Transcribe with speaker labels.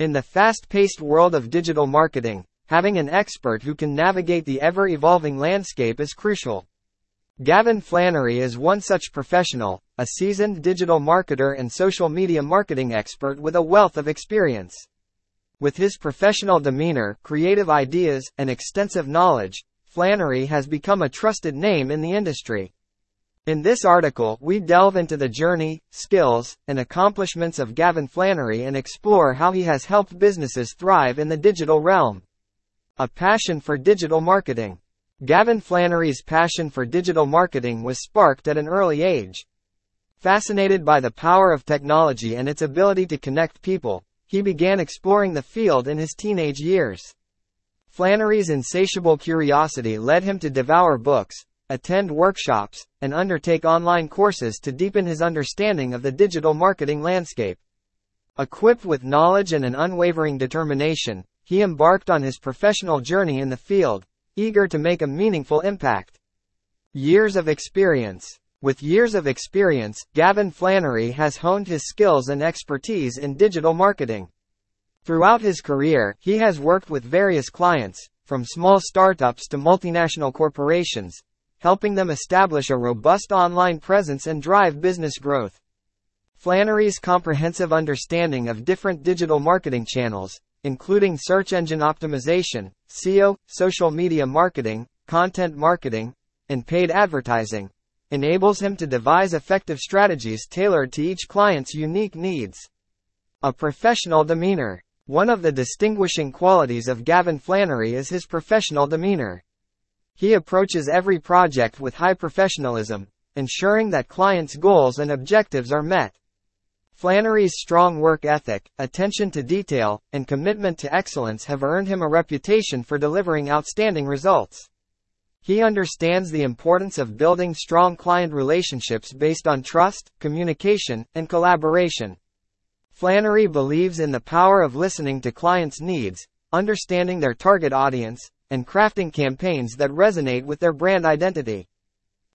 Speaker 1: In the fast-paced world of digital marketing, having an expert who can navigate the ever-evolving landscape is crucial. Gavin Flannery is one such professional, a seasoned digital marketer and social media marketing expert with a wealth of experience. With his professional demeanor, creative ideas, and extensive knowledge, Flannery has become a trusted name in the industry. In this article, we delve into the journey, skills, and accomplishments of Gavin Flannery and explore how he has helped businesses thrive in the digital realm. A passion for digital marketing. Gavin Flannery's passion for digital marketing was sparked at an early age. Fascinated by the power of technology and its ability to connect people, he began exploring the field in his teenage years. Flannery's insatiable curiosity led him to devour books, attend workshops, and undertake online courses to deepen his understanding of the digital marketing landscape. Equipped with knowledge and an unwavering determination, he embarked on his professional journey in the field, eager to make a meaningful impact. Years of experience. With years of experience, Gavin Flannery has honed his skills and expertise in digital marketing. Throughout his career, he has worked with various clients, from small startups to multinational corporations, helping them establish a robust online presence and drive business growth. Flannery's comprehensive understanding of different digital marketing channels, including search engine optimization, SEO, social media marketing, content marketing, and paid advertising, enables him to devise effective strategies tailored to each client's unique needs. A professional demeanor. One of the distinguishing qualities of Gavin Flannery is his professional demeanor. He approaches every project with high professionalism, ensuring that clients' goals and objectives are met. Flannery's strong work ethic, attention to detail, and commitment to excellence have earned him a reputation for delivering outstanding results. He understands the importance of building strong client relationships based on trust, communication, and collaboration. Flannery believes in the power of listening to clients' needs, understanding their target audience, and crafting campaigns that resonate with their brand identity.